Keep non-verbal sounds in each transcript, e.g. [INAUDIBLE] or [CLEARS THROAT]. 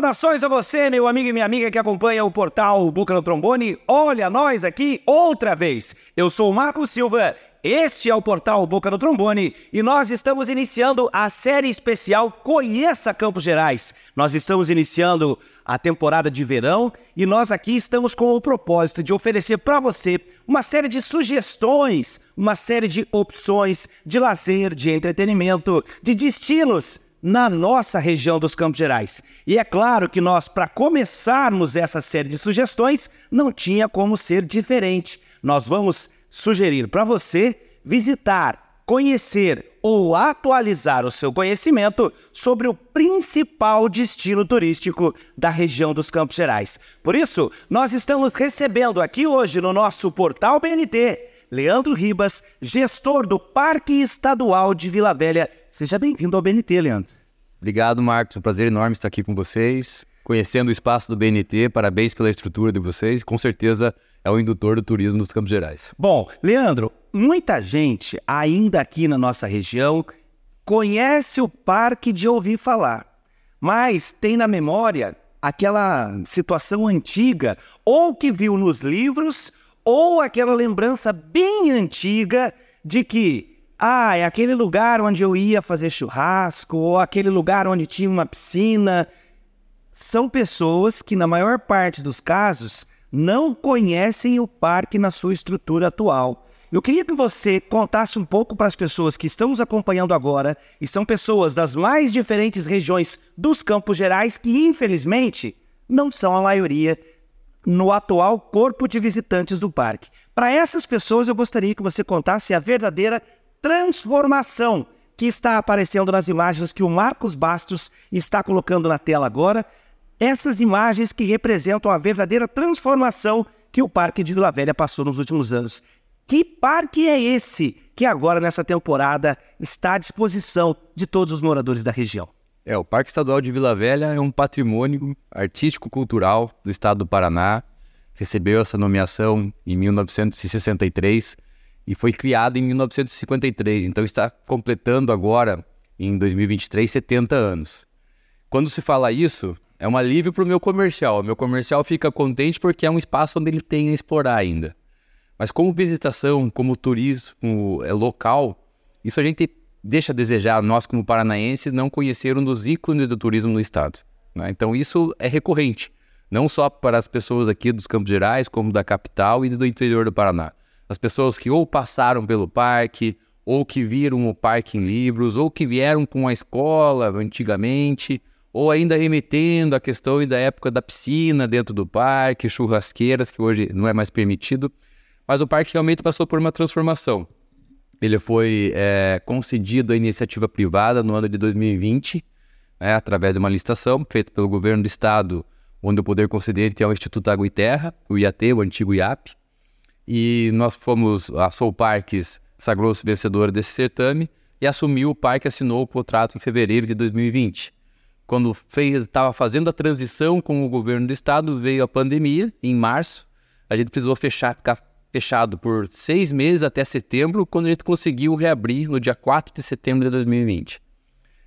Saudações a você, meu amigo e minha amiga que acompanha o portal Boca no Trombone. Olha nós aqui outra vez. Eu sou o Marco Silva, este é o portal Boca no Trombone e nós estamos iniciando a série especial Conheça Campos Gerais. Nós estamos iniciando a temporada de verão e nós aqui estamos com o propósito de oferecer para você uma série de sugestões, uma série de opções de lazer, de entretenimento, de destinos na nossa região dos Campos Gerais. E é claro que nós, para começarmos essa série de sugestões, não tinha como ser diferente. Nós vamos sugerir para você visitar, conhecer ou atualizar o seu conhecimento sobre o principal destino turístico da região dos Campos Gerais. Por isso, nós estamos recebendo aqui hoje no nosso portal BNT Leandro Ribas, gestor do Parque Estadual de Vila Velha. Seja bem-vindo ao BNT, Leandro. Obrigado, Marcos. Um prazer enorme estar aqui com vocês, conhecendo o espaço do BNT. Parabéns pela estrutura de vocês. Com certeza é o indutor do turismo dos Campos Gerais. Bom, Leandro, muita gente ainda aqui na nossa região conhece o parque de ouvir falar, mas tem na memória aquela situação antiga, ou que viu nos livros, ou aquela lembrança bem antiga de que, ah, é aquele lugar onde eu ia fazer churrasco, ou aquele lugar onde tinha uma piscina. São pessoas que, na maior parte dos casos, não conhecem o parque na sua estrutura atual. Eu queria que você contasse um pouco para as pessoas que estão nos acompanhando agora, e são pessoas das mais diferentes regiões dos Campos Gerais que, infelizmente, não são a maioria no atual corpo de visitantes do parque. Para essas pessoas, eu gostaria que você contasse a verdadeira transformação que está aparecendo nas imagens que o Marcos Bastos está colocando na tela agora essas imagens que representam a verdadeira transformação que o Parque de Vila Velha passou nos últimos anos. Que parque é esse que agora, nessa temporada, está à disposição de todos os moradores da região? É, o Parque Estadual de Vila Velha é um patrimônio artístico-cultural do estado do Paraná. Recebeu essa nomeação em 1963 e foi criado em 1953. Então está completando agora, em 2023, 70 anos. Quando se fala isso, é um alívio para o meu comercial. O meu comercial fica contente porque é um espaço onde ele tem a explorar ainda. Mas como visitação, como turismo é local, isso a gente deixa a desejar, nós como paranaenses, não conhecer um dos ícones do turismo no estado. Né? Então isso é recorrente, não só para as pessoas aqui dos Campos Gerais, como da capital e do interior do Paraná. As pessoas que ou passaram pelo parque, ou que viram o parque em livros, ou que vieram com a escola antigamente, ou ainda remetendo à questão da época da piscina dentro do parque, churrasqueiras, que hoje não é mais permitido. Mas o parque realmente passou por uma transformação. Ele foi é, concedido à iniciativa privada no ano de 2020, né, através de uma licitação feita pelo governo do estado, onde o poder concedente é o Instituto Água e Terra, o IAT, o antigo IAP. E nós fomos, a Soul Parques sagrou-se vencedora desse certame e assumiu o parque, assinou o contrato em fevereiro de 2020 quando estava fazendo a transição com o governo do estado, veio a pandemia, em março. A gente precisou fechar, ficar fechado por seis meses até setembro, quando a gente conseguiu reabrir no dia 4 de setembro de 2020.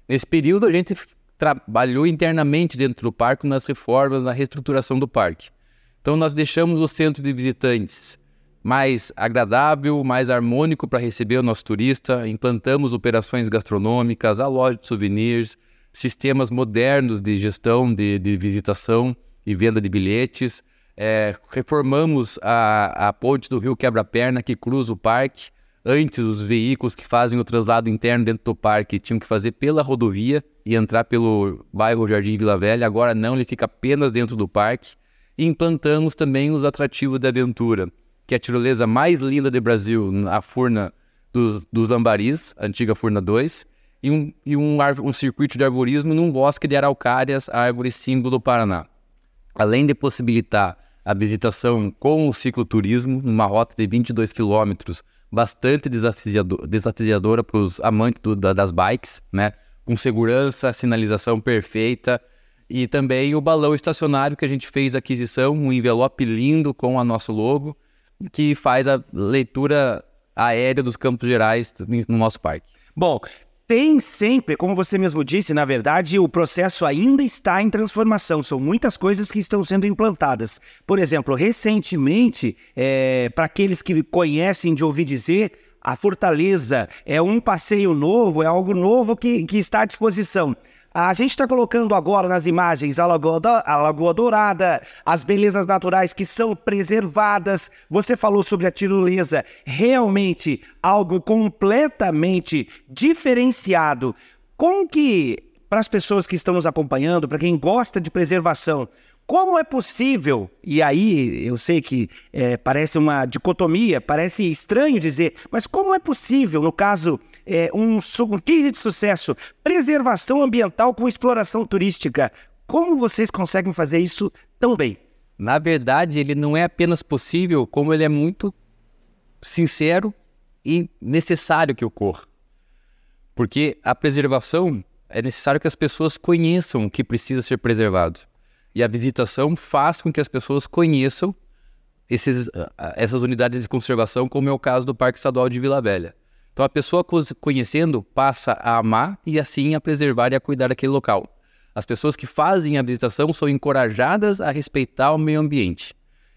Nesse período, a gente trabalhou internamente dentro do parque nas reformas, na reestruturação do parque. Então, nós deixamos o centro de visitantes mais agradável, mais harmônico para receber o nosso turista, implantamos operações gastronômicas, a loja de souvenirs, sistemas modernos de gestão de, de visitação e venda de bilhetes. É, reformamos a, a ponte do rio Quebra-Perna que cruza o parque. Antes, os veículos que fazem o translado interno dentro do parque tinham que fazer pela rodovia e entrar pelo bairro Jardim Vila Velha. Agora não, ele fica apenas dentro do parque. E implantamos também os atrativos da aventura, que é a tirolesa mais linda do Brasil, a Furna dos, dos Lambaris, a antiga Furna 2, e um, e um, um circuito de arborismo num bosque de araucárias, árvore símbolo do Paraná. Além de possibilitar a visitação com o cicloturismo, numa rota de 22 quilômetros, bastante desafiador, desafiadora para os amantes do, da, das bikes, né? com segurança, sinalização perfeita, e também o balão estacionário que a gente fez aquisição, um envelope lindo com a nosso logo, que faz a leitura aérea dos Campos Gerais no nosso parque. Bom, Tem sempre, como você mesmo disse, na verdade, o processo ainda está em transformação. São muitas coisas que estão sendo implantadas. Por exemplo, recentemente, é, para aqueles que conhecem de ouvir dizer, a Fortaleza é um passeio novo, é algo novo que, que está à disposição. A gente está colocando agora nas imagens a Lagoa, a Lagoa Dourada, as belezas naturais que são preservadas. Você falou sobre a tirolesa, realmente algo completamente diferenciado. Como que, para as pessoas que estão nos acompanhando, para quem gosta de preservação, como é possível, e aí eu sei que é, parece uma dicotomia, parece estranho dizer, mas como é possível, no caso, é, um, um case de sucesso, preservação ambiental com exploração turística? Como vocês conseguem fazer isso tão bem? Na verdade, ele não é apenas possível, como ele é muito sincero e necessário que ocorra. Porque a preservação é necessário que as pessoas conheçam o que precisa ser preservado. E a visitação faz com que as pessoas conheçam esses, essas unidades de conservação, como é o caso do Parque Estadual de Vila Velha. Então a pessoa conhecendo passa a amar e assim a preservar e a cuidar daquele local. As pessoas que fazem a visitação são encorajadas a respeitar o meio ambiente.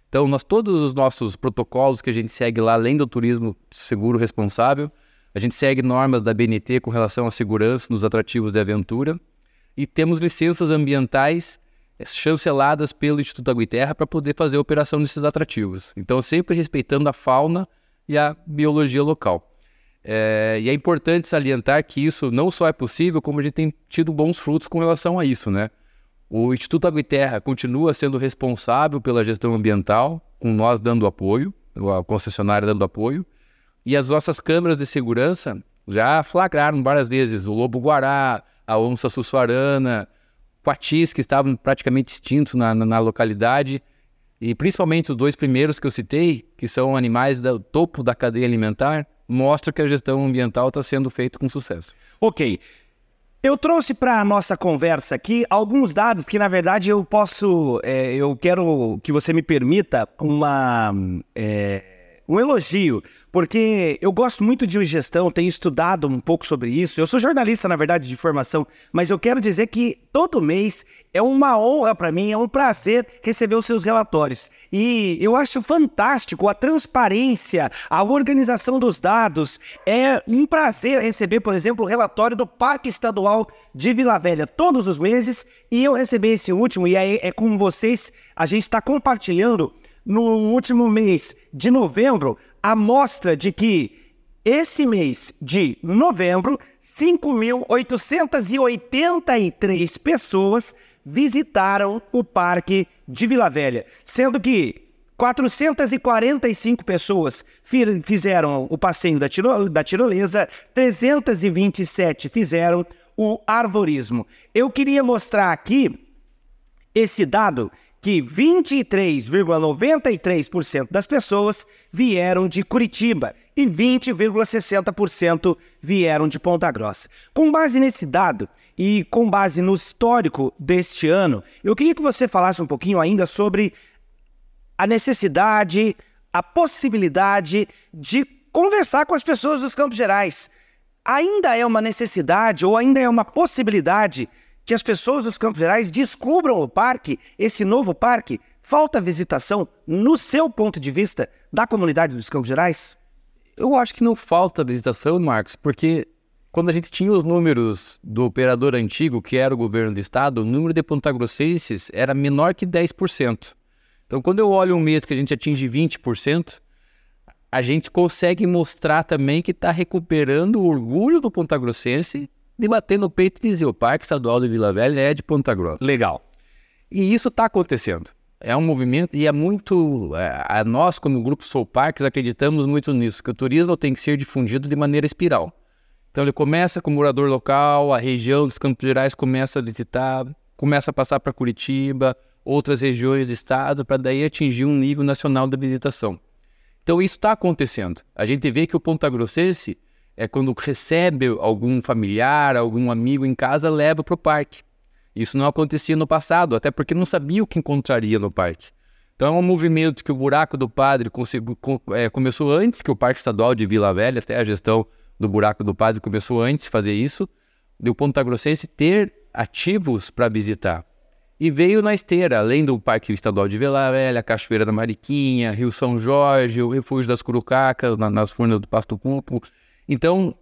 Então, nós todos os nossos protocolos que a gente segue lá, além do turismo seguro responsável, a gente segue normas da BNT com relação à segurança nos atrativos de aventura e temos licenças ambientais chanceladas pelo Instituto e Terra para poder fazer a operação desses atrativos. Então, sempre respeitando a fauna e a biologia local. É, e é importante salientar que isso não só é possível, como a gente tem tido bons frutos com relação a isso, né? O Instituto e Terra continua sendo responsável pela gestão ambiental, com nós dando apoio, a concessionária dando apoio, e as nossas câmeras de segurança já flagraram várias vezes o lobo-guará, a onça sussuarana, quatis que estavam praticamente extintos na, na, na, localidade, e principalmente os dois primeiros que eu citei, que são animais do topo da cadeia alimentar, mostra que a gestão ambiental está sendo feita com sucesso. Ok. Eu trouxe para a nossa conversa aqui alguns dados que, na verdade, eu posso. É, eu quero que você me permita uma. É um elogio, porque eu gosto muito de gestão, tenho estudado um pouco sobre isso. Eu sou jornalista, na verdade, de formação, mas eu quero dizer que todo mês é uma honra para mim, é um prazer receber os seus relatórios. E eu acho fantástico a transparência, a organização dos dados. É um prazer receber, por exemplo, o relatório do Parque Estadual de Vila Velha todos os meses e eu recebi esse último, e aí é com vocês, a gente está compartilhando no último mês de novembro a mostra de que esse mês de novembro, 5.883 pessoas visitaram o Parque de Vila Velha, sendo que 445 pessoas fizeram o passeio da, tiro, da tirolesa, 327 fizeram o arvorismo. Eu queria mostrar aqui esse dado que 23,93% das pessoas vieram de Curitiba e 20,60% vieram de Ponta Grossa. Com base nesse dado e com base no histórico deste ano, eu queria que você falasse um pouquinho ainda sobre a necessidade, a possibilidade de conversar com as pessoas dos Campos Gerais. Ainda é uma necessidade ou ainda é uma possibilidade que as pessoas dos Campos Gerais descubram o parque, esse novo parque? Falta visitação, no seu ponto de vista, da comunidade dos Campos Gerais? Eu acho que não falta visitação, Marcos, porque quando a gente tinha os números do operador antigo, que era o governo do estado, o número de pontagrossenses era menor que 10%. Então, quando eu olho um mês que a gente atinge 20%, a gente consegue mostrar também que está recuperando o orgulho do pontagrossense de bater no peito e dizer: o Parque Estadual de Vila Velha é de Ponta Grossa. Legal. E isso está acontecendo. É um movimento e é muito. É, a nós, como Grupo Sou Parques, acreditamos muito nisso, que o turismo tem que ser difundido de maneira espiral. Então ele começa com o morador local, a região dos Campos Gerais começa a visitar, começa a passar para Curitiba, outras regiões do estado, para daí atingir um nível nacional da visitação. Então isso está acontecendo. A gente vê que o Ponta Grossense é quando recebe algum familiar, algum amigo em casa, leva para o parque. Isso não acontecia no passado, até porque não sabia o que encontraria no parque. Então é um movimento que o Buraco do Padre é, começou antes que o Parque Estadual de Vila Velha, até a gestão do Buraco do Padre começou antes de fazer isso, do Ponta Grossense ter ativos para visitar. E veio na esteira, além do Parque Estadual de Vila Velha, Cachoeira da Mariquinha, Rio São Jorge, o Refúgio das Curucacas, na, nas Furnas do Pasto Pumpo. Então,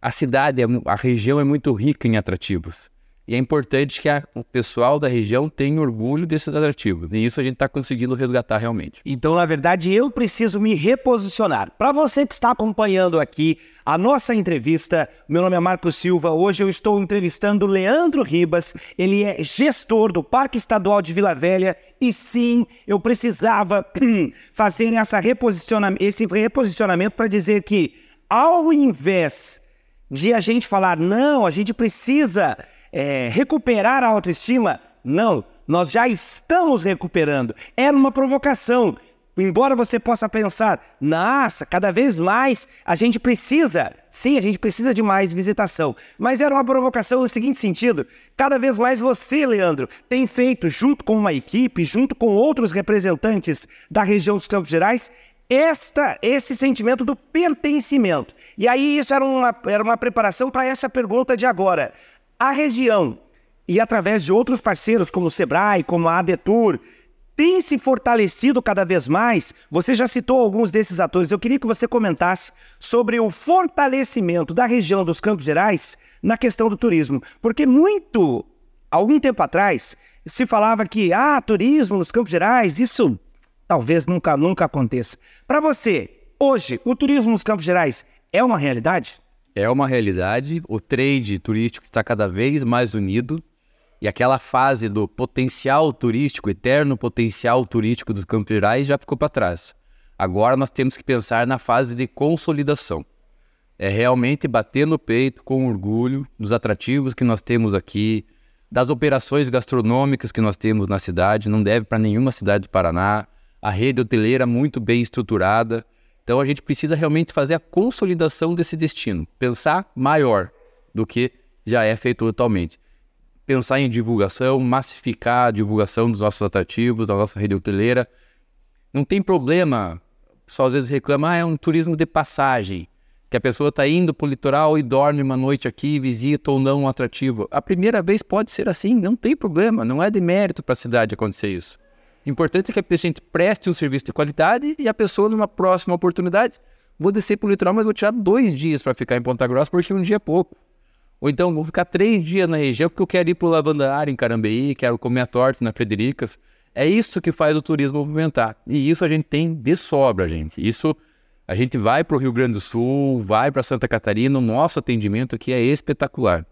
a cidade, a região é muito rica em atrativos. E é importante que a, o pessoal da região tenha orgulho desses atrativos. E isso a gente está conseguindo resgatar realmente. Então, na verdade, eu preciso me reposicionar. Para você que está acompanhando aqui a nossa entrevista, meu nome é Marco Silva. Hoje eu estou entrevistando Leandro Ribas. Ele é gestor do Parque Estadual de Vila Velha. E sim, eu precisava [CLEARS THROAT] fazer essa reposiciona esse reposicionamento para dizer que, ao invés de a gente falar, não, a gente precisa é, recuperar a autoestima? Não, nós já estamos recuperando. Era uma provocação. Embora você possa pensar, nossa, cada vez mais a gente precisa, sim, a gente precisa de mais visitação. Mas era uma provocação no seguinte sentido: cada vez mais você, Leandro, tem feito, junto com uma equipe, junto com outros representantes da região dos Campos Gerais, esta, esse sentimento do pertencimento. E aí isso era uma, era uma preparação para essa pergunta de agora. A região, e através de outros parceiros como o Sebrae, como a Adetur, tem se fortalecido cada vez mais. Você já citou alguns desses atores. Eu queria que você comentasse sobre o fortalecimento da região dos Campos Gerais na questão do turismo. Porque muito, algum tempo atrás, se falava que, ah, turismo nos Campos Gerais, isso talvez nunca, nunca aconteça. Para você, hoje, o turismo nos Campos Gerais é uma realidade? é uma realidade. O trade turístico está cada vez mais unido e aquela fase do potencial turístico, eterno potencial turístico dos Campos Gerais já ficou para trás. Agora nós temos que pensar na fase de consolidação. É realmente bater no peito com orgulho dos atrativos que nós temos aqui, das operações gastronômicas que nós temos na cidade, não deve para nenhuma cidade do Paraná, a rede hoteleira muito bem estruturada, então a gente precisa realmente fazer a consolidação desse destino, pensar maior do que já é feito atualmente. Pensar em divulgação, massificar a divulgação dos nossos atrativos, da nossa rede hoteleira. Não tem problema, só às vezes reclama, ah, é um turismo de passagem, que a pessoa está indo para o litoral e dorme uma noite aqui, visita ou não um atrativo. A primeira vez pode ser assim, não tem problema, não é de mérito para a cidade acontecer isso. Importante é que a gente preste um serviço de qualidade e a pessoa, numa próxima oportunidade, vou descer para o litoral, mas vou tirar dois dias para ficar em Ponta Grossa, porque um dia é pouco. Ou então, vou ficar três dias na região, porque eu quero ir para o Lavandário, em Carambeí, quero comer a torta na Fredericas. É isso que faz o turismo movimentar. E isso a gente tem de sobra, gente. Isso a gente vai para o Rio Grande do Sul, vai para Santa Catarina, o nosso atendimento aqui é espetacular.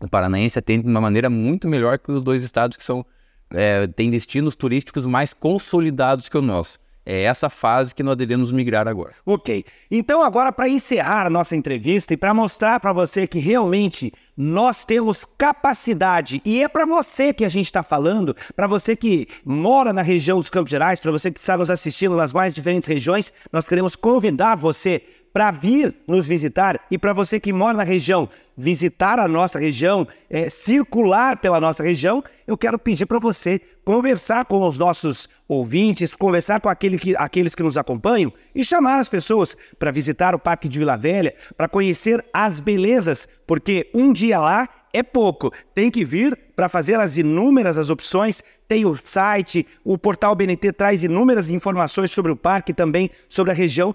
O paranaense atende de uma maneira muito melhor que os dois estados que são é, tem destinos turísticos mais consolidados que o nosso. É essa fase que nós devemos migrar agora. Ok. Então, agora, para encerrar a nossa entrevista e para mostrar para você que realmente nós temos capacidade, e é para você que a gente está falando, para você que mora na região dos Campos Gerais, para você que está nos assistindo nas mais diferentes regiões, nós queremos convidar você para vir nos visitar e para você que mora na região, visitar a nossa região, é, circular pela nossa região, eu quero pedir para você conversar com os nossos ouvintes, conversar com aquele que, aqueles que nos acompanham e chamar as pessoas para visitar o Parque de Vila Velha, para conhecer as belezas, porque um dia lá é pouco. Tem que vir para fazer as inúmeras as opções. Tem o site, o portal BNT traz inúmeras informações sobre o parque, também sobre a região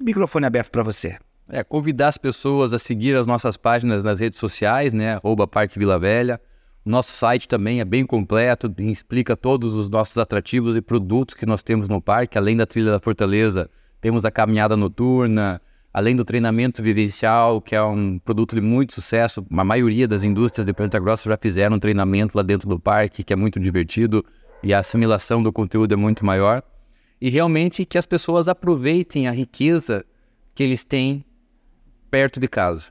microfone aberto para você. É, convidar as pessoas a seguir as nossas páginas nas redes sociais, né? Arroba Parque Vila Velha. Nosso site também é bem completo, explica todos os nossos atrativos e produtos que nós temos no parque. Além da trilha da Fortaleza, temos a caminhada noturna, além do treinamento vivencial, que é um produto de muito sucesso. A maioria das indústrias de Ponta Grossa já fizeram um treinamento lá dentro do parque, que é muito divertido e a assimilação do conteúdo é muito maior e realmente que as pessoas aproveitem a riqueza que eles têm perto de casa.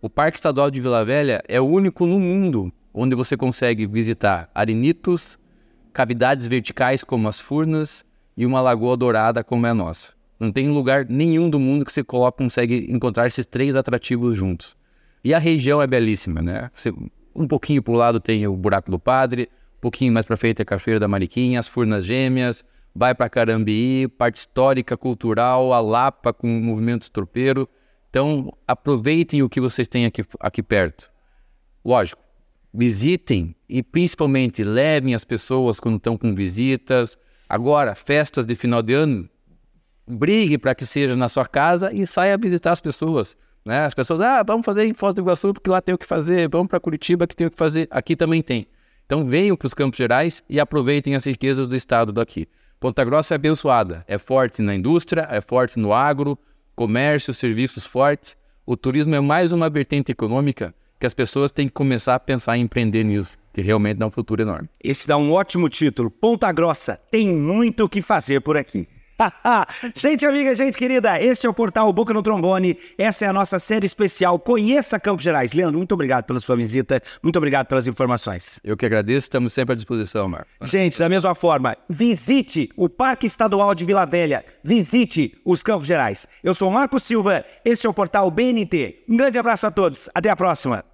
O Parque Estadual de Vila Velha é o único no mundo onde você consegue visitar arenitos, cavidades verticais como as Furnas e uma lagoa dourada como é a nossa. Não tem lugar nenhum do mundo que você consegue encontrar esses três atrativos juntos. E a região é belíssima, né? Você, um pouquinho para o lado tem o Buraco do Padre, um pouquinho mais para frente é a Cachoeira da Mariquinha, as Furnas Gêmeas, vai para Carambeí, parte histórica, cultural, a Lapa com o movimento tropeiro. Então, aproveitem o que vocês têm aqui, aqui perto. Lógico, visitem e principalmente levem as pessoas quando estão com visitas. Agora, festas de final de ano, brigue para que seja na sua casa e saia visitar as pessoas. Né? As pessoas, ah, vamos fazer em Foz do Iguaçu porque lá tem o que fazer, vamos para Curitiba que tem o que fazer, aqui também tem. Então venham para os Campos Gerais e aproveitem as riquezas do estado daqui. Ponta Grossa é abençoada, é forte na indústria, é forte no agro, comércio, serviços fortes. O turismo é mais uma vertente econômica que as pessoas têm que começar a pensar em empreender nisso, que realmente dá um futuro enorme. Esse dá um ótimo título. Ponta Grossa tem muito o que fazer por aqui. [LAUGHS] gente amiga, gente querida, este é o portal Boca no Trombone. Essa é a nossa série especial Conheça Campos Gerais. Leandro, muito obrigado pela sua visita, muito obrigado pelas informações. Eu que agradeço, estamos sempre à disposição, Marcos. Gente, da mesma forma, visite o Parque Estadual de Vila Velha, visite os Campos Gerais. Eu sou Marco Silva, este é o portal BNT. Um grande abraço a todos, até a próxima.